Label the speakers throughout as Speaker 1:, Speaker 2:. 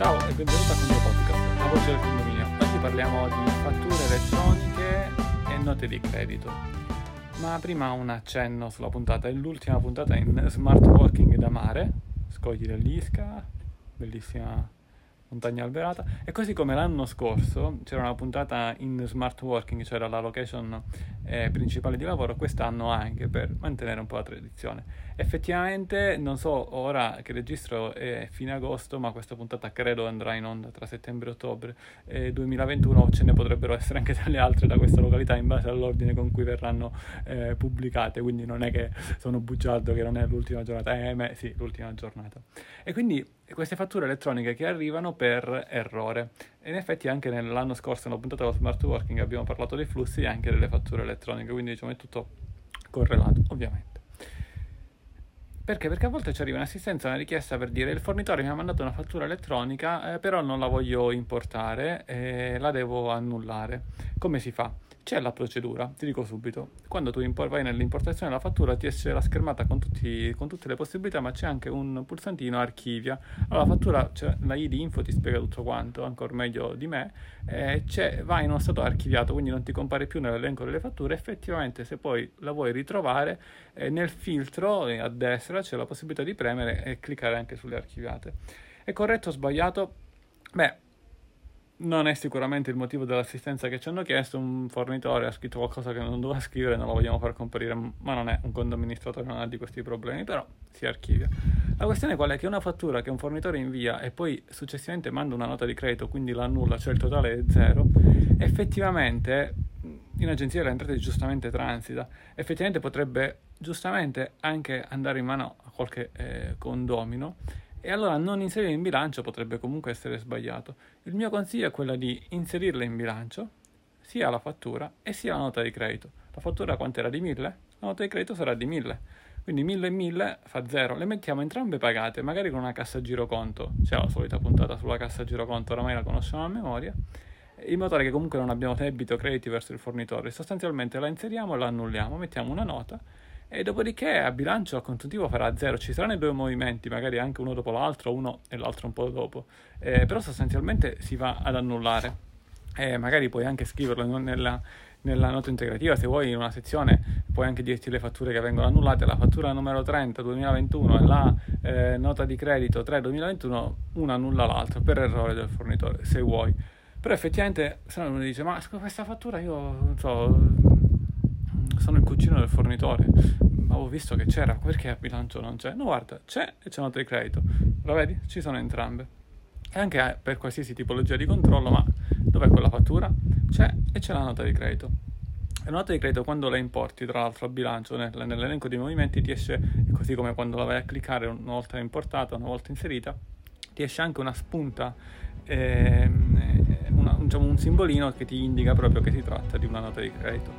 Speaker 1: Ciao e benvenuto a Condo Podcast, la voce del condominio. Oggi parliamo di fatture elettroniche e note di credito. Ma prima un accenno sulla puntata, è l'ultima puntata in smart working da mare, scogliere l'ISCA, bellissima montagna alberata e così come l'anno scorso c'era una puntata in smart working, cioè la location eh, principale di lavoro, quest'anno anche per mantenere un po' la tradizione. Effettivamente non so ora che registro è fine agosto, ma questa puntata credo andrà in onda tra settembre e ottobre eh, 2021, ce ne potrebbero essere anche delle altre da questa località in base all'ordine con cui verranno eh, pubblicate, quindi non è che sono bugiardo che non è l'ultima giornata, eh, beh, sì, l'ultima giornata. E quindi queste fatture elettroniche che arrivano per errore. E in effetti anche nell'anno scorso, nella puntata dello smart working, abbiamo parlato dei flussi e anche delle fatture elettroniche, quindi diciamo è tutto correlato, ovviamente. Perché? Perché a volte ci arriva un'assistenza, una richiesta per dire il fornitore mi ha mandato una fattura elettronica, eh, però non la voglio importare e la devo annullare. Come si fa? C'è la procedura, ti dico subito. Quando tu impor- vai nell'importazione della fattura ti esce la schermata con, tutti, con, tutte le possibilità, ma c'è anche un pulsantino archivia. Allora la fattura, cioè, la ID info ti spiega tutto quanto, ancora meglio di me, eh, va in uno stato archiviato, quindi non ti compare più nell'elenco delle fatture. Effettivamente se poi la vuoi ritrovare, eh, nel filtro eh, a destra c'è la possibilità di premere e cliccare anche sulle archiviate. È corretto o sbagliato? Beh, non è sicuramente il motivo dell'assistenza che ci hanno chiesto, un fornitore ha scritto qualcosa che non doveva scrivere, non lo vogliamo far comparire, ma non è un conto amministratore, non ha di questi problemi, però si archivia. La questione qual è? Che una fattura che un fornitore invia e poi successivamente manda una nota di credito, quindi la annulla, cioè il totale è zero, effettivamente in agenzia delle entrate giustamente transita, effettivamente potrebbe giustamente anche andare in mano a qualche eh, condomino e allora non inserire in bilancio potrebbe comunque essere sbagliato. Il mio consiglio è quello di inserirla in bilancio, sia la fattura e sia la nota di credito. La fattura quanto era di 1000? La nota di credito sarà di 1000. Quindi 1000 e 1000 fa 0. Le mettiamo entrambe pagate, magari con una cassa giroconto. C'è la solita puntata sulla cassa giroconto, oramai la conosciamo a memoria. In modo tale che comunque non abbiamo debito o crediti verso il fornitore. Sostanzialmente la inseriamo e la annulliamo, mettiamo una nota e dopodiché a bilancio il consuntivo farà zero. Ci saranno due movimenti, magari anche uno dopo l'altro, uno e l'altro un po' dopo, eh, però sostanzialmente si va ad annullare. Eh, magari puoi anche scriverlo nella, nella nota integrativa, se vuoi in una sezione puoi anche dirti le fatture che vengono annullate, la fattura numero 30 2021 e la eh, nota di credito 3 2021, una annulla l'altra per errore del fornitore, se vuoi. Però effettivamente se no uno dice ma questa fattura io non so sono il cugino del fornitore. Avevo visto che c'era, perché a bilancio non c'è? No, guarda, c'è e c'è nota di credito. Lo vedi? Ci sono entrambe. E anche eh, per qualsiasi tipologia di controllo, ma dov'è quella fattura? C'è e c'è la nota di credito. La nota di credito quando la importi, tra l'altro a bilancio, nel, nell'elenco dei movimenti ti esce, così come quando la vai a cliccare una volta importata, una volta inserita, ti esce anche una spunta, una, diciamo un simbolino che ti indica proprio che si tratta di una nota di credito.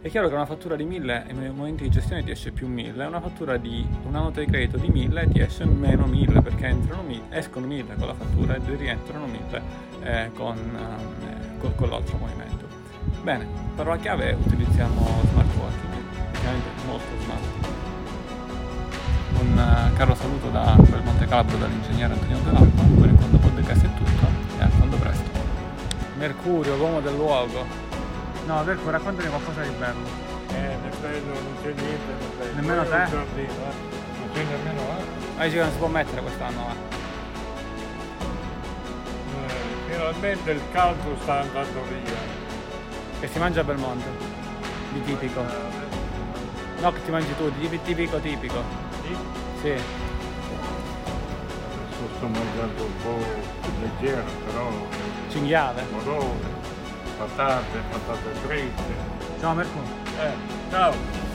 Speaker 1: È chiaro che una fattura di 1000 nei momenti di gestione ti esce più 1000, una fattura di una nota di credito di 1000 ti esce meno 1000 perché entrano 1000, escono 1000 con la fattura e rientrano 1000 eh, con, eh, con, con, l'altro movimento. Bene, parola chiave utilizziamo smart working, ovviamente molto smart. Un uh, caro saluto da quel Monte Calabro dall'ingegnere Antonio Dell'Alpa, con il Condo Mercurio, uomo del luogo. No, Verco, raccontami qualcosa di bello.
Speaker 2: Eh, nel bello non c'è niente, nel bello.
Speaker 1: Nemmeno te?
Speaker 2: Giardino, eh. Non c'è nemmeno eh.
Speaker 1: Ma dici che non si può mettere quest'anno, eh.
Speaker 2: eh finalmente il caldo sta andando via.
Speaker 1: Che si mangia a Belmonte? Di tipico. No, che ti mangi tu, di tipico tipico.
Speaker 2: Sì?
Speaker 1: Sì.
Speaker 2: Sto mangiando un po' leggero, però...
Speaker 1: Cinghiale.
Speaker 2: Morone patate, patate fritte.
Speaker 1: Ciao Mercurio.
Speaker 2: Eh, ciao.